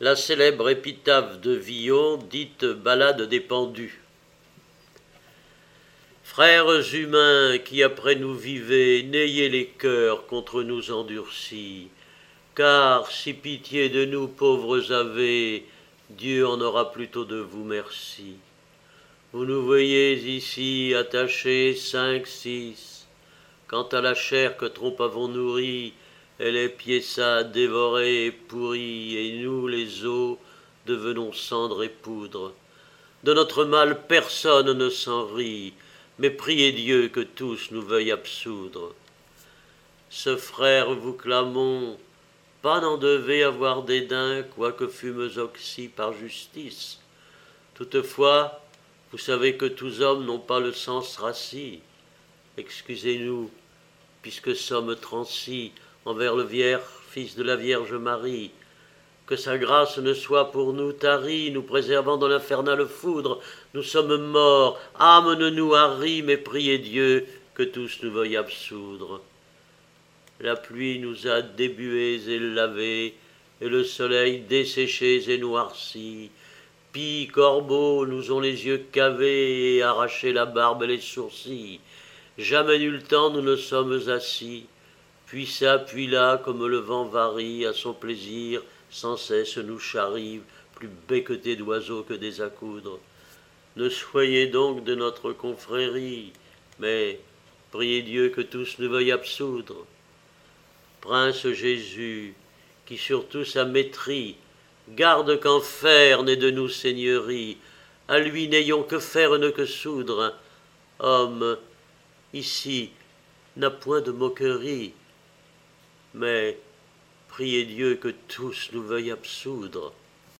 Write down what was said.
la célèbre épitaphe de Villon, dite Ballade des pendus. Frères humains qui après nous vivez, n'ayez les cœurs contre nous endurcis, car si pitié de nous pauvres avez, Dieu en aura plutôt de vous merci. Vous nous voyez ici attachés cinq, six, quant à la chair que trompe avons nourrie, elle est piéça, dévorée et pourrie, et nous, les os, devenons cendre et poudre. De notre mal personne ne s'en rit, mais priez Dieu que tous nous veuillent absoudre. Ce frère vous clamons, pas n'en devez avoir dédain, quoique fûmes oxy par justice. Toutefois, vous savez que tous hommes n'ont pas le sens rassis. Excusez-nous, puisque sommes transis, envers le Vierge, Fils de la Vierge Marie. Que sa grâce ne soit pour nous tarie, nous préservant dans l'infernale foudre. Nous sommes morts, amenez-nous à rime et priez Dieu que tous nous veuillent absoudre. La pluie nous a débués et lavés, et le soleil desséchés et noircis. Pis, corbeaux, nous ont les yeux cavés et arraché la barbe et les sourcils. Jamais nul temps nous ne sommes assis puis ça, puis là, comme le vent varie à son plaisir, sans cesse nous charrie, plus becquetés d'oiseaux que des accoudres. Ne soyez donc de notre confrérie, mais priez Dieu que tous ne veuillent absoudre. Prince Jésus, qui sur tout sa maîtrise, garde qu'enfer n'est de nous seigneurie, à lui n'ayons que faire ne que soudre. Homme, ici, n'a point de moquerie, mais priez Dieu que tous nous veuillent absoudre.